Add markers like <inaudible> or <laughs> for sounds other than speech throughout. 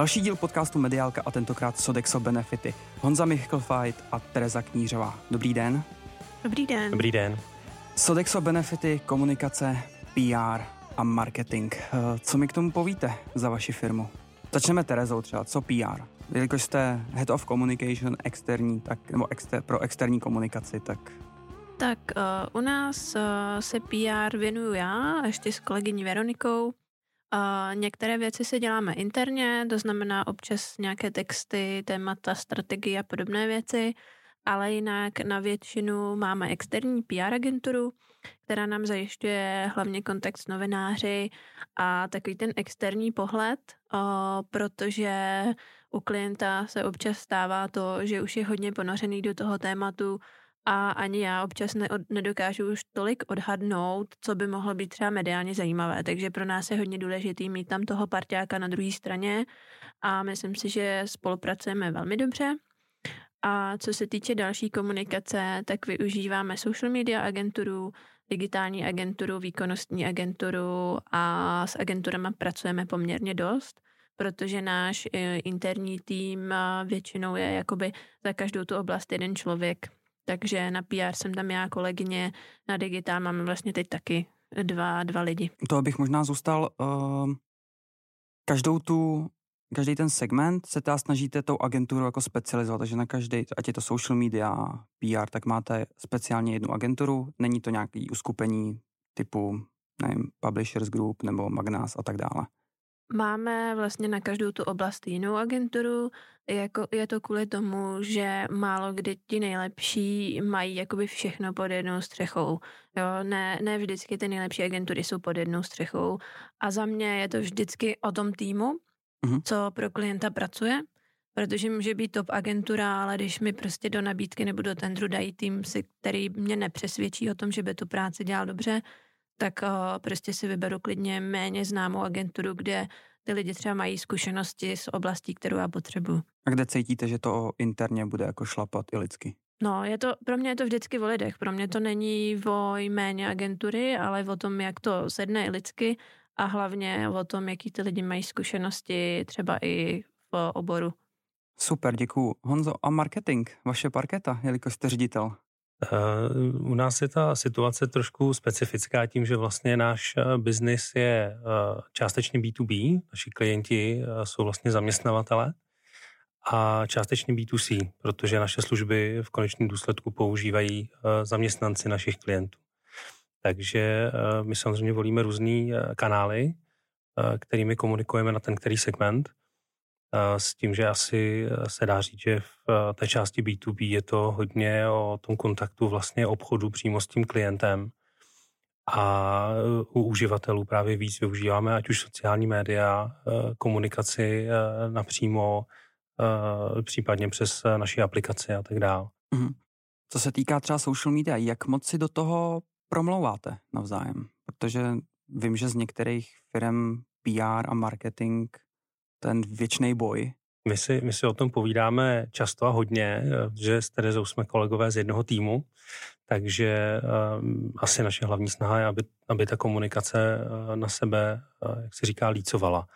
Další díl podcastu Mediálka a tentokrát Sodexo Benefity. Honza Michelfajt a Tereza Knířová. Dobrý den. Dobrý den. Dobrý den. Sodexo Benefity, komunikace, PR a marketing. Eh, co mi k tomu povíte za vaši firmu? Začneme Terezou třeba. Co PR? Jelikož jste Head of Communication externí, tak, nebo exter, pro externí komunikaci, tak tak uh, u nás uh, se PR věnuju já, ještě s kolegyní Veronikou. Některé věci se děláme interně, to znamená občas nějaké texty, témata, strategie a podobné věci, ale jinak na většinu máme externí PR agenturu, která nám zajišťuje hlavně kontakt s novináři a takový ten externí pohled, uh, protože u klienta se občas stává to, že už je hodně ponořený do toho tématu, a ani já občas neod, nedokážu už tolik odhadnout, co by mohlo být třeba mediálně zajímavé. Takže pro nás je hodně důležitý mít tam toho parťáka na druhé straně a myslím si, že spolupracujeme velmi dobře. A co se týče další komunikace, tak využíváme social media agenturu, digitální agenturu, výkonnostní agenturu a s agenturama pracujeme poměrně dost protože náš eh, interní tým většinou je jakoby za každou tu oblast jeden člověk, takže na PR jsem tam já, kolegyně, na digitál máme vlastně teď taky dva, dva lidi. To bych možná zůstal uh, každou tu každý ten segment se teda snažíte tou agenturu jako specializovat, takže na každý, ať je to social media, PR, tak máte speciálně jednu agenturu, není to nějaký uskupení typu, nevím, Publishers Group nebo Magnas a tak dále. Máme vlastně na každou tu oblast jinou agenturu, jako je to kvůli tomu, že málo kdy ti nejlepší mají jakoby všechno pod jednou střechou. Jo, ne, ne vždycky ty nejlepší agentury jsou pod jednou střechou a za mě je to vždycky o tom týmu, uh-huh. co pro klienta pracuje, protože může být top agentura, ale když mi prostě do nabídky nebo do tendru dají tým, který mě nepřesvědčí o tom, že by tu práci dělal dobře, tak uh, prostě si vyberu klidně méně známou agenturu, kde ty lidi třeba mají zkušenosti z oblastí, kterou já potřebuju. A kde cítíte, že to interně bude jako šlapat i lidsky? No, je to, pro mě je to vždycky o lidech. Pro mě to není o jméně agentury, ale o tom, jak to sedne i lidsky a hlavně o tom, jaký ty lidi mají zkušenosti třeba i v oboru. Super, děkuju. Honzo, a marketing, vaše parketa, jelikož jste ředitel? U nás je ta situace trošku specifická tím, že vlastně náš eh, biznis je eh, částečně B2B, naši klienti eh, jsou vlastně zaměstnavatele a částečně B2C, protože naše služby v konečném důsledku používají zaměstnanci našich klientů. Takže my samozřejmě volíme různé kanály, kterými komunikujeme na ten který segment – s tím, že asi se dá říct, že v té části B2B je to hodně o tom kontaktu vlastně obchodu přímo s tím klientem a u uživatelů právě víc využíváme ať už sociální média, komunikaci napřímo, případně přes naší aplikaci a tak dále. Mm-hmm. Co se týká třeba social media, jak moc si do toho promlouváte navzájem? Protože vím, že z některých firm PR a marketing ten věčný boj. My si, my si o tom povídáme často a hodně, že s Terezou jsme kolegové z jednoho týmu, takže um, asi naše hlavní snaha je, aby, aby ta komunikace uh, na sebe, jak se říká, lícovala.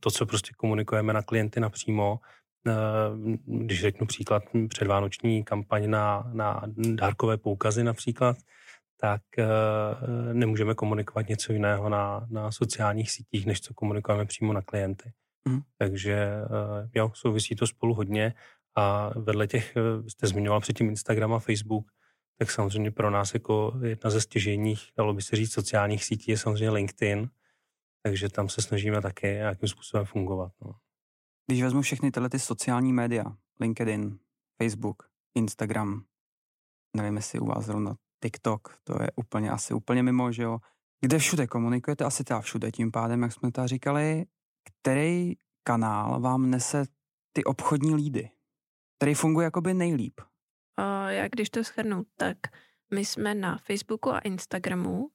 To, co prostě komunikujeme na klienty napřímo, když řeknu příklad předvánoční kampaň na, na dárkové poukazy například, tak nemůžeme komunikovat něco jiného na, na sociálních sítích, než co komunikujeme přímo na klienty. Mm. Takže eh, jo, souvisí to spolu hodně a vedle těch, eh, jste zmiňoval předtím Instagram a Facebook, tak samozřejmě pro nás jako jedna ze stěžejních, dalo by se říct, sociálních sítí je samozřejmě LinkedIn, takže tam se snažíme také nějakým způsobem fungovat. No. Když vezmu všechny tyhle ty sociální média, LinkedIn, Facebook, Instagram, nevím, jestli u vás zrovna TikTok, to je úplně asi úplně mimo, že jo. Kde všude komunikujete, asi teda všude tím pádem, jak jsme tady říkali, který kanál vám nese ty obchodní lídy, který funguje jakoby nejlíp? Uh, já když to shrnu, tak my jsme na Facebooku a Instagramu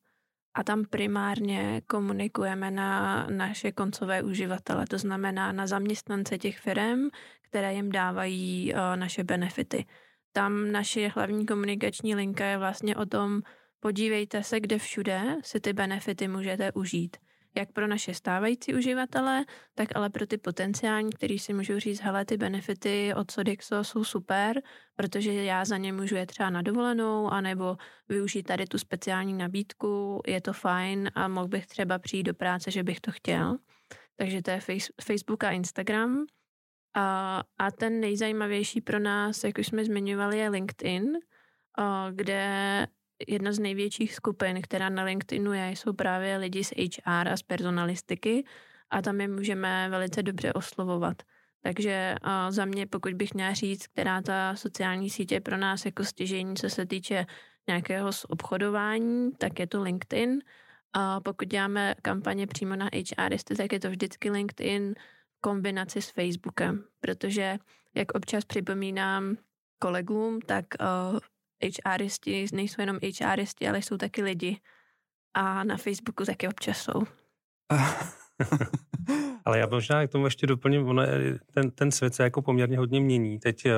a tam primárně komunikujeme na naše koncové uživatele, to znamená na zaměstnance těch firm, které jim dávají uh, naše benefity. Tam naše hlavní komunikační linka je vlastně o tom, podívejte se, kde všude si ty benefity můžete užít. Jak pro naše stávající uživatele, tak ale pro ty potenciální, kteří si můžou říct, hele, ty benefity od Sodexo jsou super, protože já za ně můžu je třeba na dovolenou, anebo využít tady tu speciální nabídku, je to fajn a mohl bych třeba přijít do práce, že bych to chtěl. Takže to je Facebook a Instagram. A, a ten nejzajímavější pro nás, jak už jsme zmiňovali, je LinkedIn, kde jedna z největších skupin, která na LinkedInu je, jsou právě lidi z HR a z personalistiky a tam je můžeme velice dobře oslovovat. Takže za mě, pokud bych měla říct, která ta sociální sítě je pro nás jako stěžení, co se týče nějakého obchodování, tak je to LinkedIn. A pokud děláme kampaně přímo na HRisty, tak je to vždycky LinkedIn v kombinaci s Facebookem, protože jak občas připomínám kolegům, tak HRisti nejsou jenom HRisti, ale jsou taky lidi. A na Facebooku taky občas jsou. <laughs> ale já možná k tomu ještě doplním, ono, ten, ten svět se jako poměrně hodně mění. Teď, eh,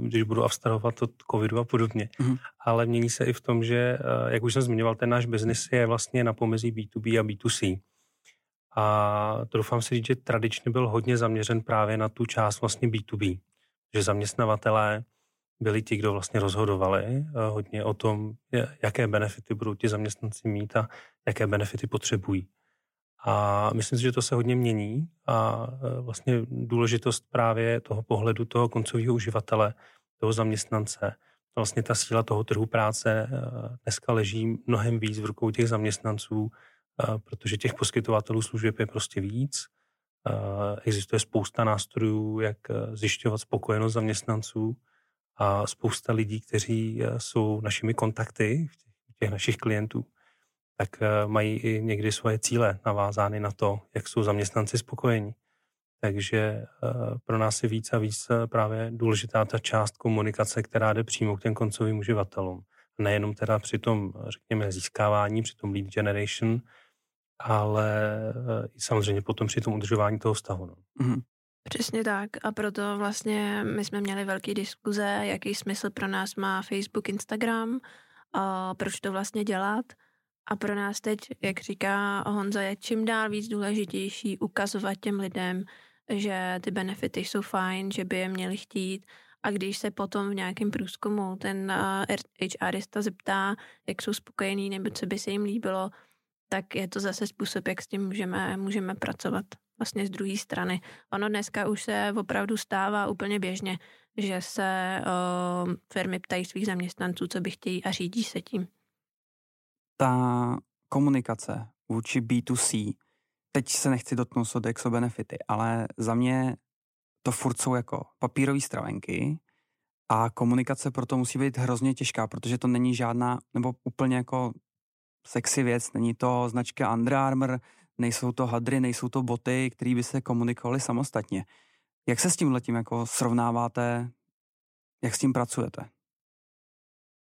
když budu abstrahovat od covidu a podobně. Mm-hmm. Ale mění se i v tom, že, eh, jak už jsem zmiňoval, ten náš biznis je vlastně na pomezí B2B a B2C. A to doufám si říct, že tradičně byl hodně zaměřen právě na tu část vlastně B2B. Že zaměstnavatelé byli ti, kdo vlastně rozhodovali eh, hodně o tom, jaké benefity budou ti zaměstnanci mít a jaké benefity potřebují. A myslím si, že to se hodně mění a eh, vlastně důležitost právě toho pohledu toho koncového uživatele, toho zaměstnance, vlastně ta síla toho trhu práce eh, dneska leží mnohem víc v rukou těch zaměstnanců, protože těch poskytovatelů služeb je prostě víc. Existuje spousta nástrojů, jak zjišťovat spokojenost zaměstnanců a spousta lidí, kteří eh, jsou našimi kontakty, těch našich klientů, tak eh, mají i někdy svoje cíle navázány na to, jak jsou zaměstnanci spokojení. Takže eh, pro nás je víc a víc právě důležitá ta část komunikace, která jde přímo k těm koncovým uživatelům. Nejenom teda při tom, řekněme, získávání, při tom lead generation, ale samozřejmě potom při tom udržování toho vztahu. No. Mm-hmm. Přesně tak a proto vlastně my jsme měli velký diskuze, jaký smysl pro nás má Facebook, Instagram, a proč to vlastně dělat. A pro nás teď, jak říká Honza, je čím dál víc důležitější ukazovat těm lidem, že ty benefity jsou fajn, že by je měli chtít. A když se potom v nějakém průzkumu ten HRista zeptá, jak jsou spokojení nebo co by se jim líbilo, tak je to zase způsob, jak s tím můžeme, můžeme pracovat vlastně z druhé strany. Ono dneska už se opravdu stává úplně běžně, že se uh, firmy ptají svých zaměstnanců, co by chtějí a řídí se tím. Ta komunikace vůči B2C, teď se nechci dotknout Sodexo benefity, ale za mě to furt jsou jako papírové stravenky a komunikace proto musí být hrozně těžká, protože to není žádná, nebo úplně jako sexy věc, není to značka Under Armour, nejsou to hadry, nejsou to boty, které by se komunikovaly samostatně. Jak se s tím letím jako srovnáváte, jak s tím pracujete?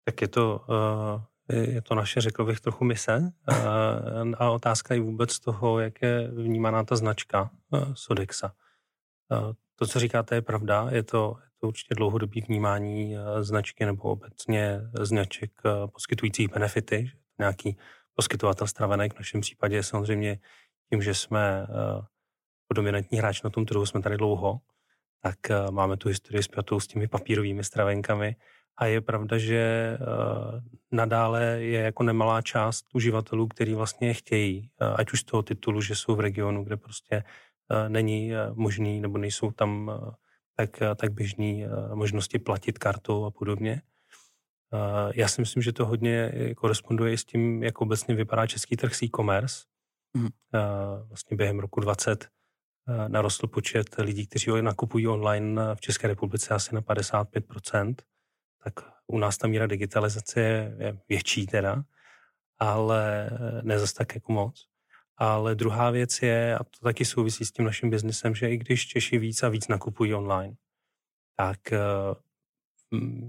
Tak je to, uh, je to naše, řekl bych, trochu mise uh, a otázka je vůbec toho, jak je vnímaná ta značka uh, Sodexa. To, co říkáte, je pravda, je to, je to určitě dlouhodobý vnímání značky nebo obecně značek poskytujících benefity, nějaký poskytovatel stravenek, v našem případě samozřejmě tím, že jsme uh, dominantní hráč na tom trhu, jsme tady dlouho, tak uh, máme tu historii spjatou s těmi papírovými stravenkami a je pravda, že uh, nadále je jako nemalá část uživatelů, který vlastně chtějí, ať už z toho titulu, že jsou v regionu, kde prostě není možný nebo nejsou tam tak, tak běžný uh, možnosti platit kartou a podobně. Já si myslím, že to hodně koresponduje s tím, jak obecně vypadá český trh s e-commerce, Mm. Vlastně během roku 20 narostl počet lidí, kteří nakupují online v České republice asi na 55%, tak u nás ta míra digitalizace je větší teda, ale ne zase tak jako moc. Ale druhá věc je, a to taky souvisí s tím naším biznesem, že i když Češi víc a víc nakupují online, tak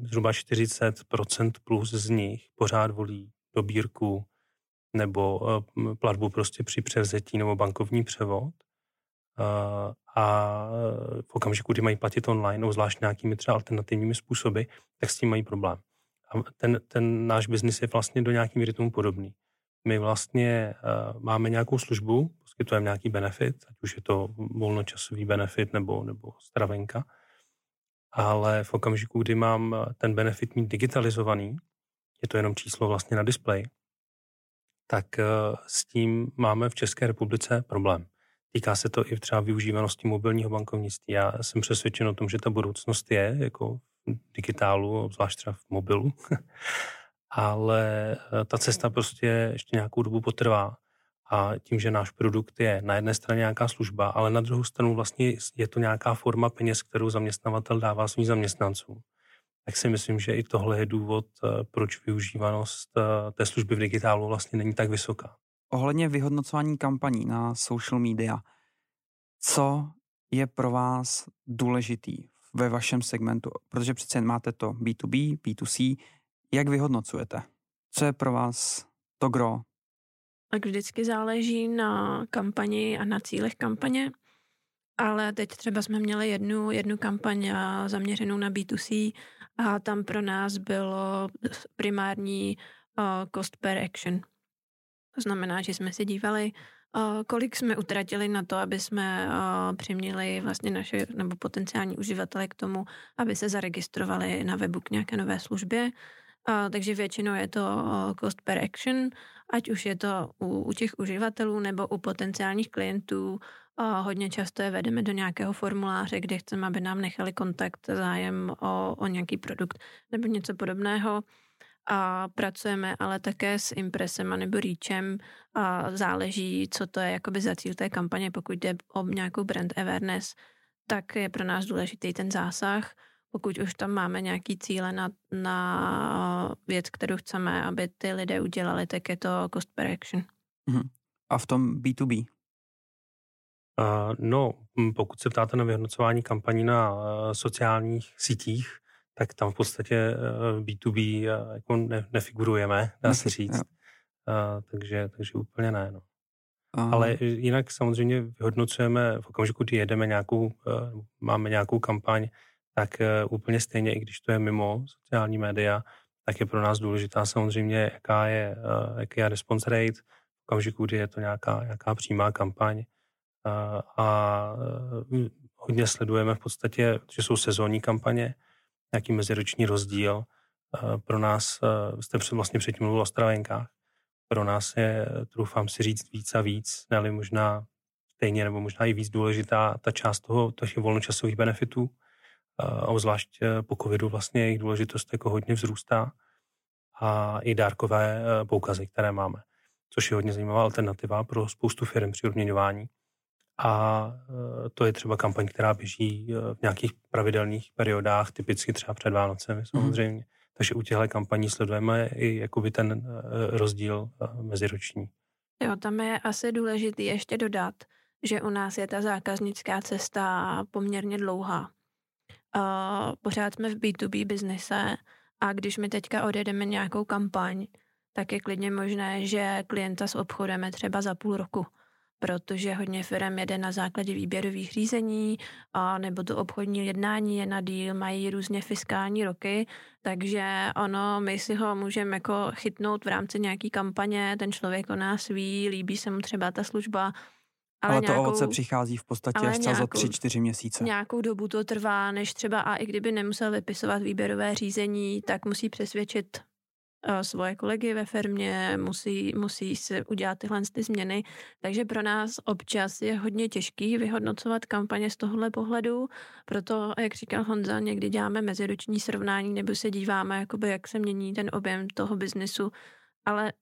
zhruba 40% plus z nich pořád volí dobírku nebo eh, platbu prostě při převzetí nebo bankovní převod. Eh, a v okamžiku, kdy mají platit online, nebo zvlášť nějakými třeba alternativními způsoby, tak s tím mají problém. A ten, ten náš biznis je vlastně do nějaký míry tomu podobný. My vlastně máme nějakou službu, poskytujeme nějaký benefit, ať už je to volnočasový benefit nebo, nebo stravenka. Ale v okamžiku, kdy mám ten benefit mít digitalizovaný, je to jenom číslo vlastně na displeji, tak eh, s tím máme v České republice problém. Týká se to i třeba využívanosti mobilního bankovnictví. Já jsem přesvědčen o tom, že ta budoucnost je jako v digitálu, zvlášť třeba v mobilu, <laughs> ale eh, ta cesta prostě ještě nějakou dobu potrvá. A tím, že náš produkt je na jedné straně nějaká služba, ale na druhou stranu vlastně je to nějaká forma peněz, kterou zaměstnavatel dává svým zaměstnancům, tak si myslím, že i tohle je důvod, eh, proč využívanost eh, té služby v digitálu vlastně není tak vysoká. Ohledně vyhodnocování kampaní na social media, co je pro vás důležitý ve vašem segmentu? Protože přece máte to B2B, B2C. Jak vyhodnocujete? Co je pro vás to gro? Tak vždycky záleží na kampani a na cílech kampaně. Ale teď třeba jsme měli jednu, jednu kampaň zaměřenou na B2C a tam pro nás bylo primární uh, cost per action. To znamená, že jsme se dívali, uh, kolik jsme utratili na to, aby jsme uh, přiměli vlastně naše nebo potenciální uživatele k tomu, aby se zaregistrovali na webu k nějaké nové službě. Takže většinou je to cost per action, ať už je to u, u těch uživatelů nebo u potenciálních klientů, a hodně často je vedeme do nějakého formuláře, kde chceme, aby nám nechali kontakt, zájem o, o nějaký produkt nebo něco podobného. A pracujeme ale také s impresem nebo reachem a záleží, co to je jakoby za cíl té kampaně. Pokud jde o nějakou brand awareness, tak je pro nás důležitý ten zásah. Pokud už tam máme nějaký cíle na, na věc, kterou chceme, aby ty lidé udělali, tak je to cost per action. Mhm. A v tom B2B, Uh, no, pokud se ptáte na vyhodnocování kampaní na uh, sociálních sítích, tak tam v podstatě uh, B2B uh, jako ne, nefigurujeme, dá se říct. Uh, takže, takže úplně ne. No. Aha. Ale jinak samozřejmě vyhodnocujeme v okamžiku, kdy jedeme nějakou, máme nějakou kampaň, tak úplně stejně, i když to je mimo sociální média, tak je pro nás důležitá samozřejmě, jaká je, jaký je response rate, v okamžiku, kdy je to nějaká, nějaká přímá kampaň, a e, hodně sledujeme v podstatě, že jsou sezónní kampaně, nějaký meziroční rozdíl. Pro nás, jste vlastně předtím mluvil o stravenkách, pro nás je, troufám si říct, víc a víc, ne možná stejně nebo možná i víc důležitá ta část toho, těch volnočasových benefitů, a obzvlášť e, po covidu vlastně jejich důležitost jako hodně vzrůstá. A i dárkové poukazy, které máme, což je hodně zajímavá alternativa pro spoustu firm při odměňování a e, to je třeba kampaň, která běží e, v nějakých pravidelných periodách, typicky třeba před Vánocemi mhm. samozřejmě. Mm. Takže u těchto kampaní sledujeme i jakoby ten e, rozdíl meziroční. Jo, tam je asi důležité ještě dodat, že u nás je ta zákaznická cesta poměrně dlouhá. Uh, pořád jsme v B2B biznise a když my teďka odjedeme nějakou kampaň, tak je klidně možné, že klienta s obchodem třeba za půl roku protože hodně firm jede na základě výběrových řízení, a nebo to obchodní jednání je na díl, mají různě fiskální roky, takže ono, my si ho můžeme jako chytnout v rámci nějaký kampaně, ten člověk o nás ví, líbí se mu třeba ta služba, ale, ale to nějakou, ovoce přichází v podstatě až za tři, čtyři měsíce. Nějakou dobu to trvá, než třeba a i kdyby nemusel vypisovat výběrové řízení, tak musí přesvědčit svoje kolegy ve firmě, musí, musí se udělat tyhle ty změny. Takže pro nás občas je hodně těžký vyhodnocovat kampaně z tohohle pohledu. Proto, jak říkal Honza, někdy děláme meziroční srovnání nebo se díváme, jakoby, jak se mění ten objem toho biznesu, ale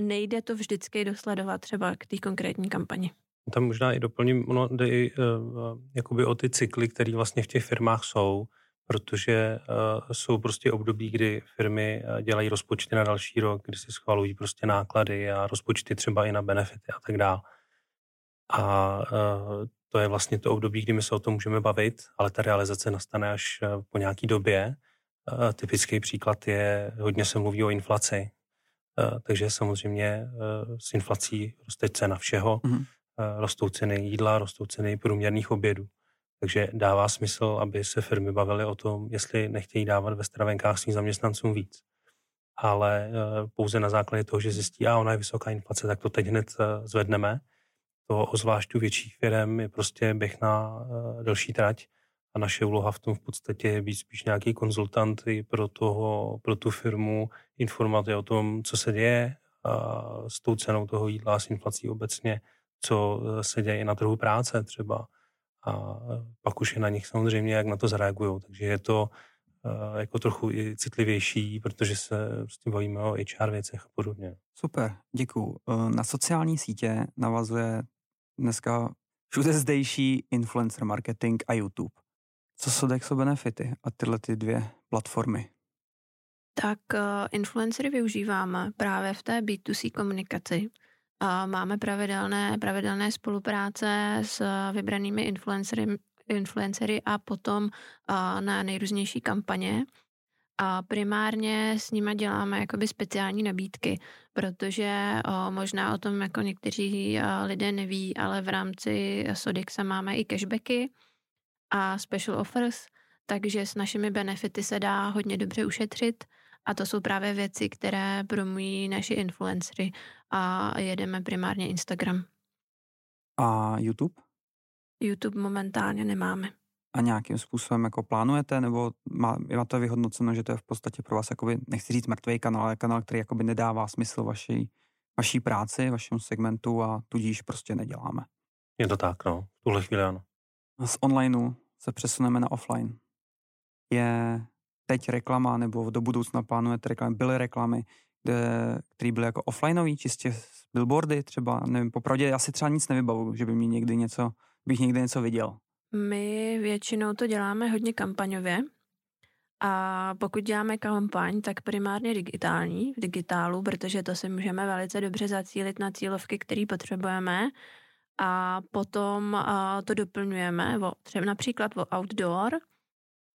nejde to vždycky dosledovat třeba k té konkrétní kampani. Tam možná i doplním, ono jde i uh, jakoby o ty cykly, které vlastně v těch firmách jsou protože uh, jsou prostě období, kdy firmy uh, dělají rozpočty na další rok, kdy si schvalují prostě náklady a rozpočty třeba i na benefity a tak dále. A uh, to je vlastně to období, kdy my se o tom můžeme bavit, ale ta realizace nastane až po nějaký době. Uh, typický příklad je, hodně se mluví o inflaci, uh, takže samozřejmě uh, s inflací roste cena všeho, uh, rostou ceny jídla, rostou ceny průměrných obědů. Takže dává smysl, aby se firmy bavily o tom, jestli nechtějí dávat ve stravenkách svým zaměstnancům víc. Ale eh, pouze na základě toho, že zjistí, a ona je vysoká inflace, tak to teď hned eh, zvedneme. To ozvlášť u větších firm je prostě běh na delší trať a naše úloha v tom v podstatě je být spíš nějaký konzultant pro, toho, pro tu firmu, informovat je o tom, co se děje s tou cenou toho jídla, s inflací obecně, co se děje na trhu práce třeba. A pak už je na nich samozřejmě, jak na to zareagují. Takže je to uh, jako trochu i citlivější, protože se prostě bavíme o HR věcech a podobně. Super, děkuju. Eh, na sociální sítě navazuje dneska všude zdejší influencer marketing a YouTube. Co jsou Dexo benefity a tyhle ty dvě platformy? Tak uh, influencery využíváme právě v té B2C komunikaci. Máme pravidelné, pravidelné spolupráce s vybranými influencery, influencery a potom uh, na nejrůznější kampaně. A primárně s nimi děláme jakoby speciální nabídky, protože o, možná o tom jako někteří o, lidé neví, ale v rámci Sodixa máme i cashbacky, a special offers, takže s našimi benefity se dá hodně dobře ušetřit a to jsou právě věci, které promují naši influencery a jedeme primárně Instagram. A YouTube? YouTube momentálně nemáme. A nějakým způsobem jako plánujete, nebo má, má to vyhodnoceno, že to je v podstatě pro vás, jakoby, nechci říct mrtvý kanál, ale kanál, který jakoby nedává smysl vaší, vaší práci, vašemu segmentu a tudíž prostě neděláme. Je to tak, no. V tuhle chvíli ano z onlineu se přesuneme na offline. Je teď reklama, nebo do budoucna plánujete reklamy, byly reklamy, které byly jako offlineové, čistě billboardy třeba, nevím, popravdě já si třeba nic nevybavu, že by mě někdy něco, bych někdy něco viděl. My většinou to děláme hodně kampaňově a pokud děláme kampaň, tak primárně digitální, v digitálu, protože to si můžeme velice dobře zacílit na cílovky, které potřebujeme a potom to doplňujeme o, třeba například o outdoor,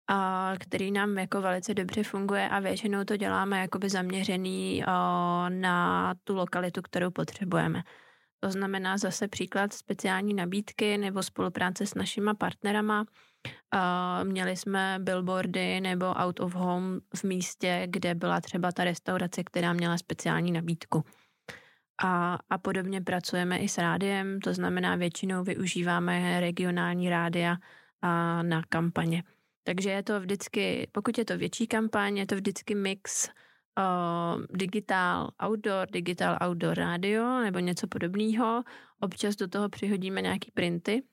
a který nám jako velice dobře funguje a většinou to děláme jakoby zaměřený a, na tu lokalitu, kterou potřebujeme. To znamená zase příklad speciální nabídky nebo spolupráce s našima partnerama. Měli jsme billboardy nebo out of home v místě, kde byla třeba ta restaurace, která měla speciální nabídku. A, a podobně pracujeme i s rádiem, to znamená většinou využíváme regionální rádia a na kampaně. Takže je to vždycky, pokud je to větší kampaň, je to vždycky mix uh, digital outdoor, digital outdoor radio nebo něco podobného. Občas do toho přihodíme nějaký printy,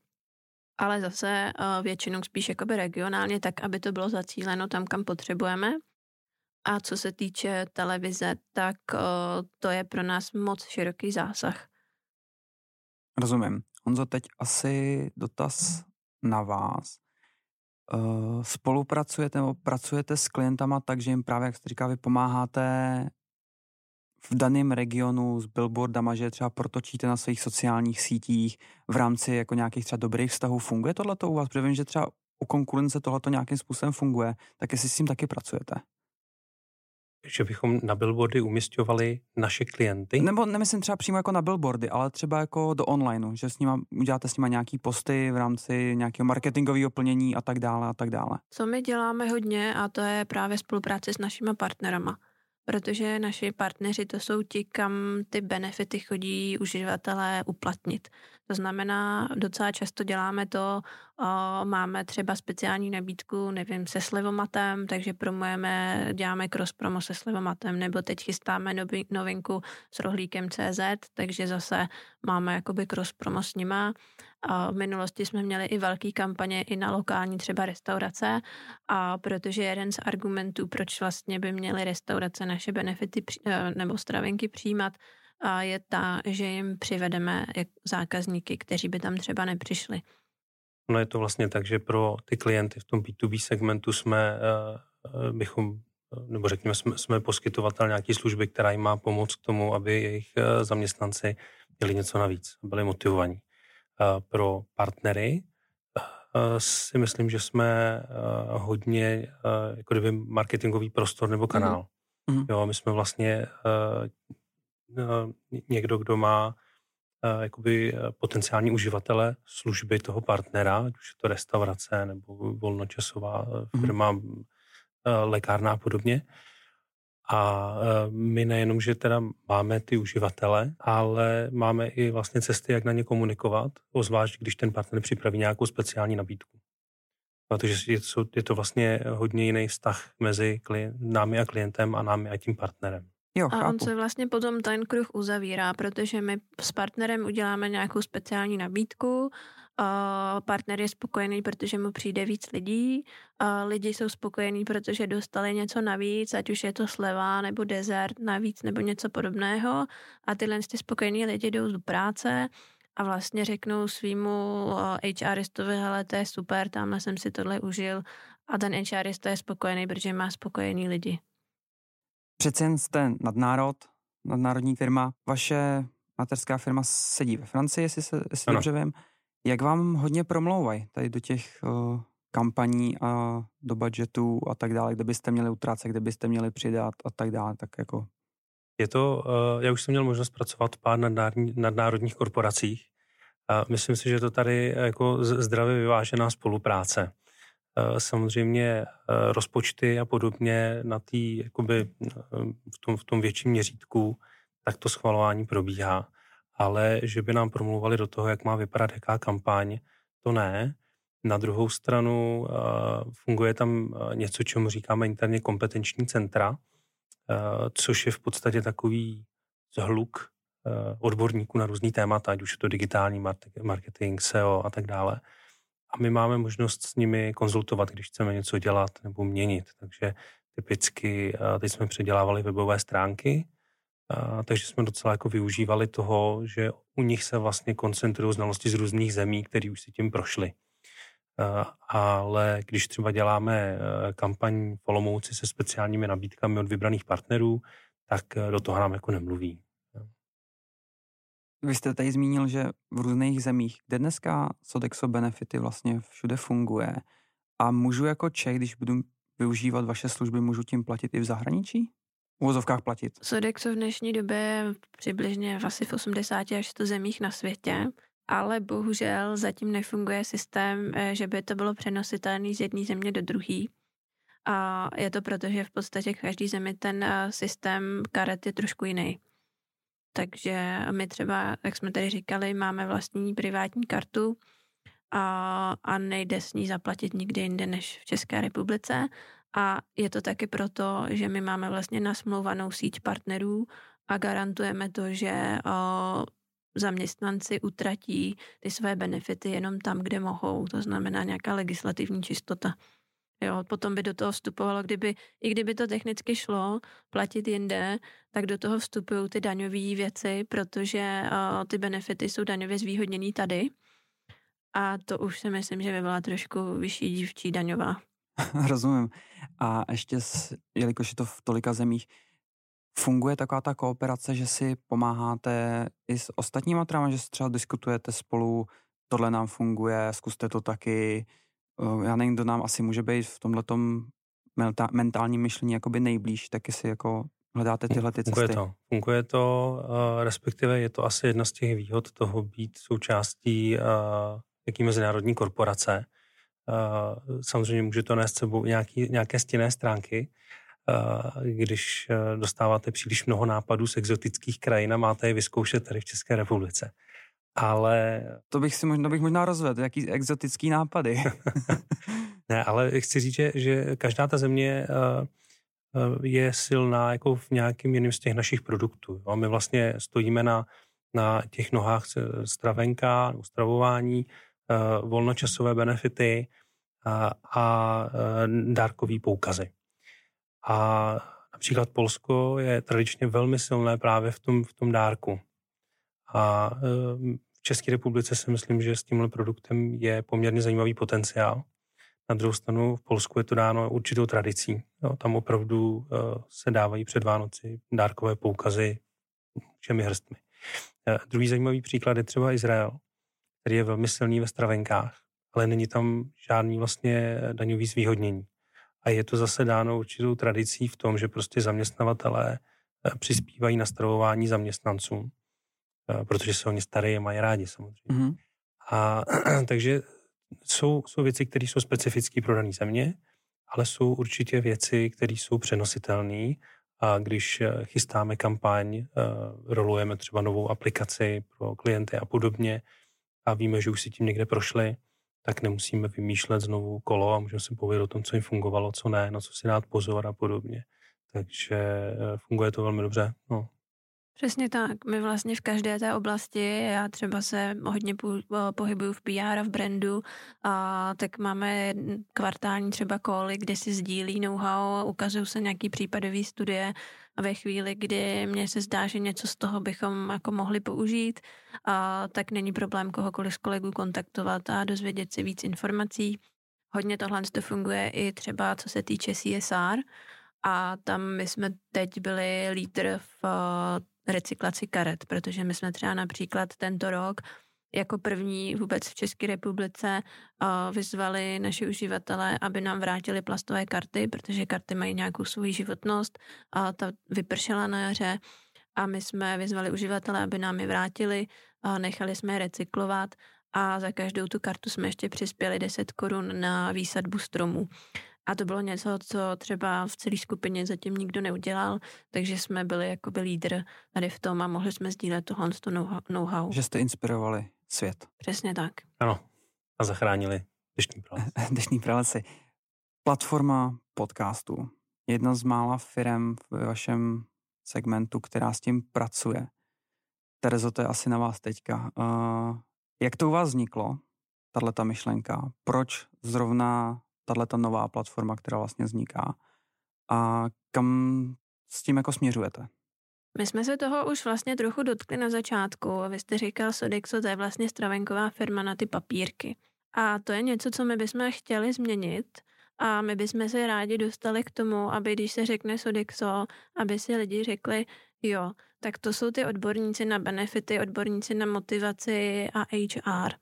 ale zase uh, většinou spíš jakoby regionálně, tak aby to bylo zacíleno tam, kam potřebujeme. A co se týče televize, tak to je pro nás moc široký zásah. Rozumím. Honzo, teď asi dotaz na vás. Spolupracujete nebo pracujete s klientama tak, že jim právě, jak jste říká, vy pomáháte v daném regionu s billboardama, že třeba protočíte na svých sociálních sítích v rámci jako nějakých třeba dobrých vztahů. Funguje tohle u vás? Protože vím, že třeba u konkurence tohle nějakým způsobem funguje, tak jestli s tím taky pracujete že bychom na billboardy umistovali naše klienty? Nebo nemyslím třeba přímo jako na billboardy, ale třeba jako do onlineu, že s nima, uděláte s nima nějaký posty v rámci nějakého marketingového plnění a tak dále a tak dále. Co my děláme hodně a to je právě spolupráce s našimi partnerama protože naši partneři to jsou ti, kam ty benefity chodí uživatelé uplatnit. To znamená, docela často děláme to, máme třeba speciální nabídku, nevím, se slivomatem, takže promujeme, děláme cross promo se slivomatem, nebo teď chystáme novinku s rohlíkem CZ, takže zase máme jakoby cross promo s nima. A v minulosti jsme měli i velké kampaně i na lokální třeba restaurace, a protože jeden z argumentů, proč vlastně by měly restaurace naše benefity eh, nebo stravenky přijímat, a je ta, že jim přivedeme zákazníky, kteří by tam třeba nepřišli. No je to vlastně tak, že pro ty klienty v tom B2B segmentu jsme, uh, bychom, nebo řekněme, jsme, jsme poskytovatel nějaké služby, která jim má pomoct k tomu, aby jejich zaměstnanci měli něco navíc, byli motivovaní. Uh, pro partnery si myslím, že jsme hodně jako kdyby marketingový prostor nebo kanál. Mm-hmm. Jo, my jsme vlastně někdo, kdo má jakoby potenciální uživatele služby toho partnera, ať už je to restaurace nebo volnočasová mhm. firma, mm-hmm. lékárna a podobně. A e, my nejenom, že teda máme ty uživatele, ale máme i vlastně cesty, jak na ně komunikovat, ozvlášť když ten partner připraví nějakou speciální nabídku. Protože je to, je to vlastně hodně jiný vztah mezi námi a klientem a námi a tím partnerem. Jo, a on se vlastně potom ten kruh uzavírá, protože my s partnerem uděláme nějakou speciální nabídku, partner je spokojený, protože mu přijde víc lidí, lidi jsou spokojení, protože dostali něco navíc, ať už je to sleva nebo dezert navíc nebo něco podobného a tyhle ty spokojení lidi jdou do práce a vlastně řeknou svýmu HRistovi, hele, to je super, tamhle jsem si tohle užil a ten HRista je spokojený, protože má spokojený lidi. Přece jen jste nadnárod, nadnárodní firma. Vaše materská firma sedí ve Francii, jestli, se, jestli dobře vím. Jak vám hodně promlouvají tady do těch uh, kampaní a do budgetu a tak dále, kde byste měli utrácet, kde byste měli přidat a tak dále, tak jako... Je to, uh, já už jsem měl možnost pracovat v pár nadnárodní, nadnárodních korporacích a myslím si, že to tady jako zdravě vyvážená spolupráce. Eh, samozřejmě rozpočty a podobně na tý, jakoby, v, tom, v tom větším měřítku, tak to schvalování probíhá. Ale že by nám promluvali do toho, jak má vypadat jaká kampaň, to ne. Na druhou stranu funguje tam něco, čemu říkáme interně kompetenční centra, což je v podstatě takový zhluk odborníků na různý témata, ať už je to digitální marketing, SEO a tak dále a my máme možnost s nimi konzultovat, když chceme něco dělat nebo měnit. Takže typicky teď jsme předělávali webové stránky, takže jsme docela jako využívali toho, že u nich se vlastně koncentrují znalosti z různých zemí, které už si tím prošly. Ale když třeba děláme kampaň v Olomouci se speciálními nabídkami od vybraných partnerů, tak do toho nám jako nemluví. Vy jste tady zmínil, že v různých zemích, kde dneska Sodexo Benefity vlastně všude funguje a můžu jako Čech, když budu využívat vaše služby, můžu tím platit i v zahraničí? Uvozovkách platit. Sodexo v dnešní době přibližně v asi v 80 až 100 zemích na světě, ale bohužel zatím nefunguje systém, eh, že by to bylo přenositelné z jedné země do druhé. A je to proto, že v podstatě každý zemi ten eh, systém karet je trošku jiný. Takže my třeba, jak jsme tady říkali, máme vlastní privátní kartu a, a nejde s ní zaplatit nikde jinde než v České republice. A je to taky proto, že my máme vlastně nasmlouvanou síť partnerů a garantujeme to, že o, zaměstnanci utratí ty své benefity jenom tam, kde mohou. To znamená nějaká legislativní čistota. Jo, potom by do toho vstupovalo, kdyby, i kdyby to technicky šlo platit jinde, tak do toho vstupují ty daňové věci, protože uh, ty benefity jsou daňově zvýhodněný tady. A to už si myslím, že by byla trošku vyšší dívčí daňová. <laughs> Rozumím. A ještě, s, jelikož je to v tolika zemích, funguje taková ta kooperace, že si pomáháte i s ostatníma trama, že si třeba diskutujete spolu, tohle nám funguje, zkuste to taky, Eh, já nevím, kdo nám asi může být v tomhle mentálním myšlení jakoby nejblíž, tak si jako hledáte tyhle ty cesty. Funguje to, funguje to, uh, respektive je to asi jedna z těch výhod toho být součástí uh, jaký mezinárodní korporace. Uh, samozřejmě může to nést sebou nějaký, nějaké stěné stránky, uh, když uh, dostáváte příliš mnoho nápadů z exotických krajin a máte je vyzkoušet tady v České republice ale... To bych si možná, bych možná rozvedl, jaký exotický nápady. <laughs> ne, ale chci říct, že, že každá ta země je silná jako v nějakým jiným z těch našich produktů. A my vlastně stojíme na, na těch nohách stravenka, stravování, volnočasové benefity uh, a uh, dárkový poukazy. A například Polsko je tradičně velmi silné právě v tom, v tom dárku. A v České republice si myslím, že s tímhle produktem je poměrně zajímavý potenciál. Na druhou stranu v Polsku je to dáno určitou tradicí. Jo, tam opravdu se dávají před Vánoci dárkové poukazy všemi hrstmi. Uh, druhý zajímavý příklad je třeba Izrael, který je velmi silný ve stravenkách, ale není tam žádný vlastně daňový zvýhodnění. A je to zase dáno určitou tradicí v tom, že prostě zaměstnavatelé přispívají na stravování zaměstnancům Eh, protože se oni staré a mají rádi samozřejmě. Mm-hmm. A <clears throat> takže jsou, jsou věci, které jsou specifické pro dané země, ale jsou určitě věci, které jsou přenositelné a když chystáme kampaň, rolujeme třeba novou aplikaci pro klienty a podobně a víme, že už si tím někde prošli, tak nemusíme vymýšlet znovu kolo a můžeme si povědět o tom, co jim fungovalo, co ne, na co si dát pozor a podobně. Takže funguje to velmi dobře. No. Přesně tak. My vlastně v každé té oblasti, já třeba se hodně pohybuju v PR a v brandu, a tak máme kvartální třeba koly, kde si sdílí know-how, ukazují se nějaký případový studie a ve chvíli, kdy mně se zdá, že něco z toho bychom jako mohli použít, a tak není problém kohokoliv z kolegů kontaktovat a dozvědět si víc informací. Hodně tohle to funguje i třeba co se týče CSR, a tam my jsme teď byli lídr v recyklaci karet, protože my jsme třeba například tento rok jako první vůbec v České republice vyzvali naši uživatelé, aby nám vrátili plastové karty, protože karty mají nějakou svou životnost a ta vypršela na jaře a my jsme vyzvali uživatele, aby nám je vrátili, nechali jsme je recyklovat a za každou tu kartu jsme ještě přispěli 10 korun na výsadbu stromů. A to bylo něco, co třeba v celé skupině zatím nikdo neudělal, takže jsme byli jakoby lídr tady v tom a mohli jsme sdílet tohle know-how. Že jste inspirovali svět. Přesně tak. Ano. A zachránili dnešní pralesy. <laughs> dnešní pralesy. Platforma podcastů. Jedna z mála firm ve vašem segmentu, která s tím pracuje. Terezo, to je asi na vás teďka. Uh, jak to u vás vzniklo, tahle ta myšlenka? Proč zrovna tahle ta nová platforma, která vlastně vzniká a kam s tím jako směřujete? My jsme se toho už vlastně trochu dotkli na začátku. Vy jste říkal, Sodexo, to je vlastně stravenková firma na ty papírky. A to je něco, co my bychom chtěli změnit a my bychom se rádi dostali k tomu, aby když se řekne Sodexo, aby si lidi řekli, jo, tak to jsou ty odborníci na benefity, odborníci na motivaci a HR.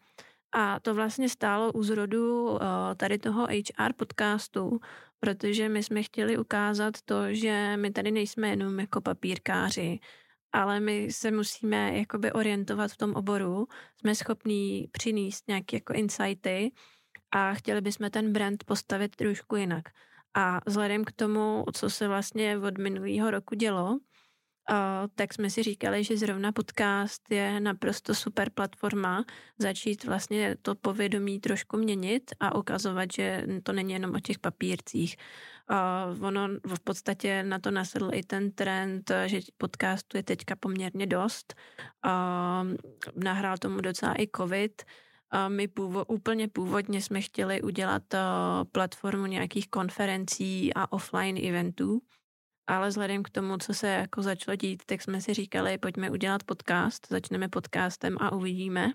A to vlastně stálo u zrodu eh, tady toho HR podcastu, protože my jsme chtěli ukázat to, že my tady nejsme jenom jako papírkáři, ale my se musíme jakoby orientovat v tom oboru, jsme schopní přinést nějaké jako insighty a chtěli bychom ten brand postavit trošku jinak. A vzhledem k tomu, co se vlastně od minulého roku dělo, tak jsme si říkali, že zrovna podcast je naprosto super platforma, začít vlastně to povědomí trošku měnit a ukazovat, že to není jenom o těch papírcích. Ono v podstatě na to nasedl i ten trend, že podcastu je teďka poměrně dost. Nahrál tomu docela i covid. My původ, úplně původně jsme chtěli udělat platformu nějakých konferencí a offline eventů, ale vzhledem k tomu, co se jako začalo dít, tak jsme si říkali, pojďme udělat podcast, začneme podcastem a uvidíme.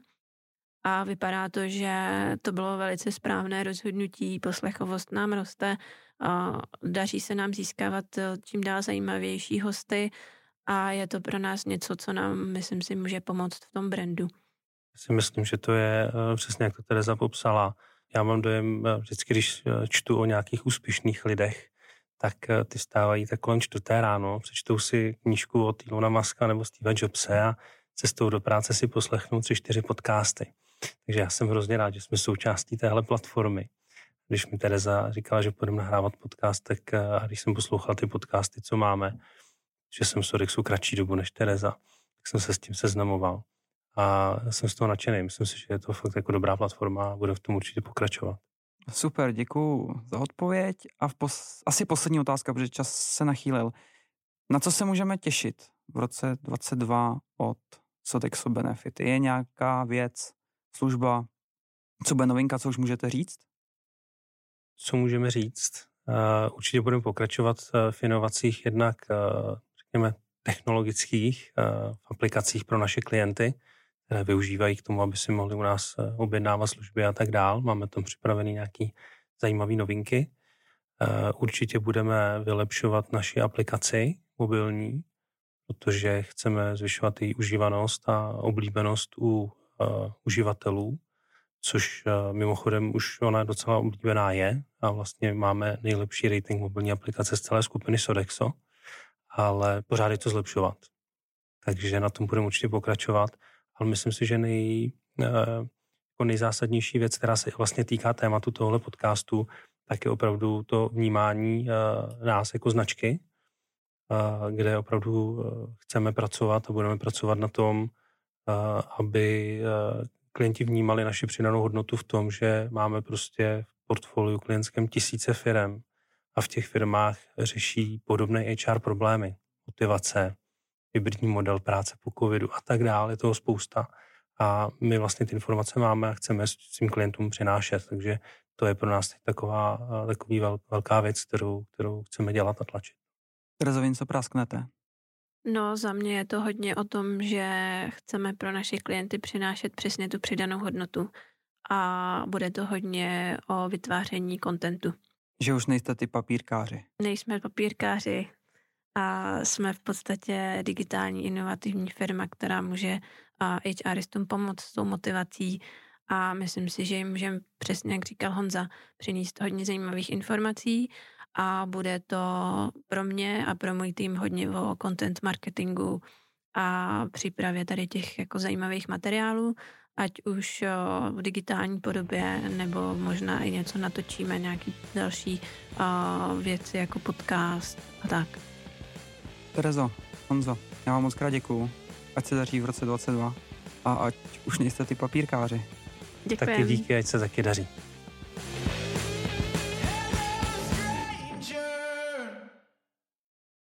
A vypadá to, že to bylo velice správné rozhodnutí, poslechovost nám roste, a daří se nám získávat eh, čím dál zajímavější hosty a je to pro nás něco, co nám, myslím si, může pomoct v tom brandu. Já si myslím, že to je eh, přesně, jak to Tereza popsala. Já mám dojem, eh, vždycky, když čtu o nějakých úspěšných lidech, tak eh, ty stávají tak kolem čtvrté ráno, přečtou si knížku od Ilona Maska nebo Steve Jobse a cestou do práce si poslechnou tři, čtyři podcasty. Takže já jsem hrozně rád, že jsme součástí téhle platformy. Když mi Tereza říkala, že budeme nahrávat podcast, tak eh, a když jsem poslouchal ty podcasty, co máme, že jsem v Sodexu kratší dobu než Tereza, tak jsem se s tím seznamoval. A jsem z toho nadšený. Myslím si, že je to fakt jako dobrá platforma a bude v tom určitě pokračovat. Super, děkuju za odpověď. A v pos- asi poslední otázka, protože čas se nachýlil. Na co se můžeme těšit v roce 22 od Sodexo Benefit? Je nějaká věc, služba, co bude novinka, co už můžete říct? Co můžeme říct? Uh, určitě budeme pokračovat uh, v inovacích jednak, uh, řekněme, technologických uh, v aplikacích pro naše klienty využívají k tomu, aby si mohli u nás eh, objednávat služby a tak dál. Máme tam připravené nějaké zajímavé novinky. Eh, určitě budeme vylepšovat naši aplikaci mobilní, protože chceme zvyšovat její užívanost a oblíbenost u uh, uživatelů, což uh, mimochodem už ona docela oblíbená je a vlastně máme nejlepší rating mobilní aplikace z celé skupiny Sodexo, ale pořád je to zlepšovat. Takže na tom budeme určitě pokračovat ale myslím si, že nej, eh, jako nejzásadnější věc, která se vlastně týká tématu tohle podcastu, tak je opravdu to vnímání eh, nás jako značky kde opravdu chceme pracovat a budeme pracovat na tom, aby klienti vnímali naši přidanou hodnotu v tom, že máme prostě v portfoliu klientském tisíce firm a v těch firmách řeší podobné HR problémy, motivace, hybridní model práce po covidu a tak dále, je toho spousta. A my vlastně ty informace máme a chceme svým klientům přinášet, takže to je pro nás teď taková, takový velká věc, kterou, kterou chceme dělat a tlačit. Terezovin, co prasknete? No, za mě je to hodně o tom, že chceme pro naše klienty přinášet přesně tu přidanou hodnotu a bude to hodně o vytváření kontentu. Že už nejste ty papírkáři. Nejsme papírkáři a jsme v podstatě digitální inovativní firma, která může HRistům pomoct s tou motivací a myslím si, že jim můžeme, přesně jak říkal Honza, přinést hodně zajímavých informací a bude to pro mě a pro můj tým hodně o content marketingu a přípravě tady těch jako zajímavých materiálů, ať už v digitální podobě, nebo možná i něco natočíme, nějaký další věci jako podcast a tak. Terezo, Honzo, já vám moc krát děkuju. Ať se daří v roce 22 a ať už nejste ty papírkáři. Děkujem. Taky díky, ať se taky daří.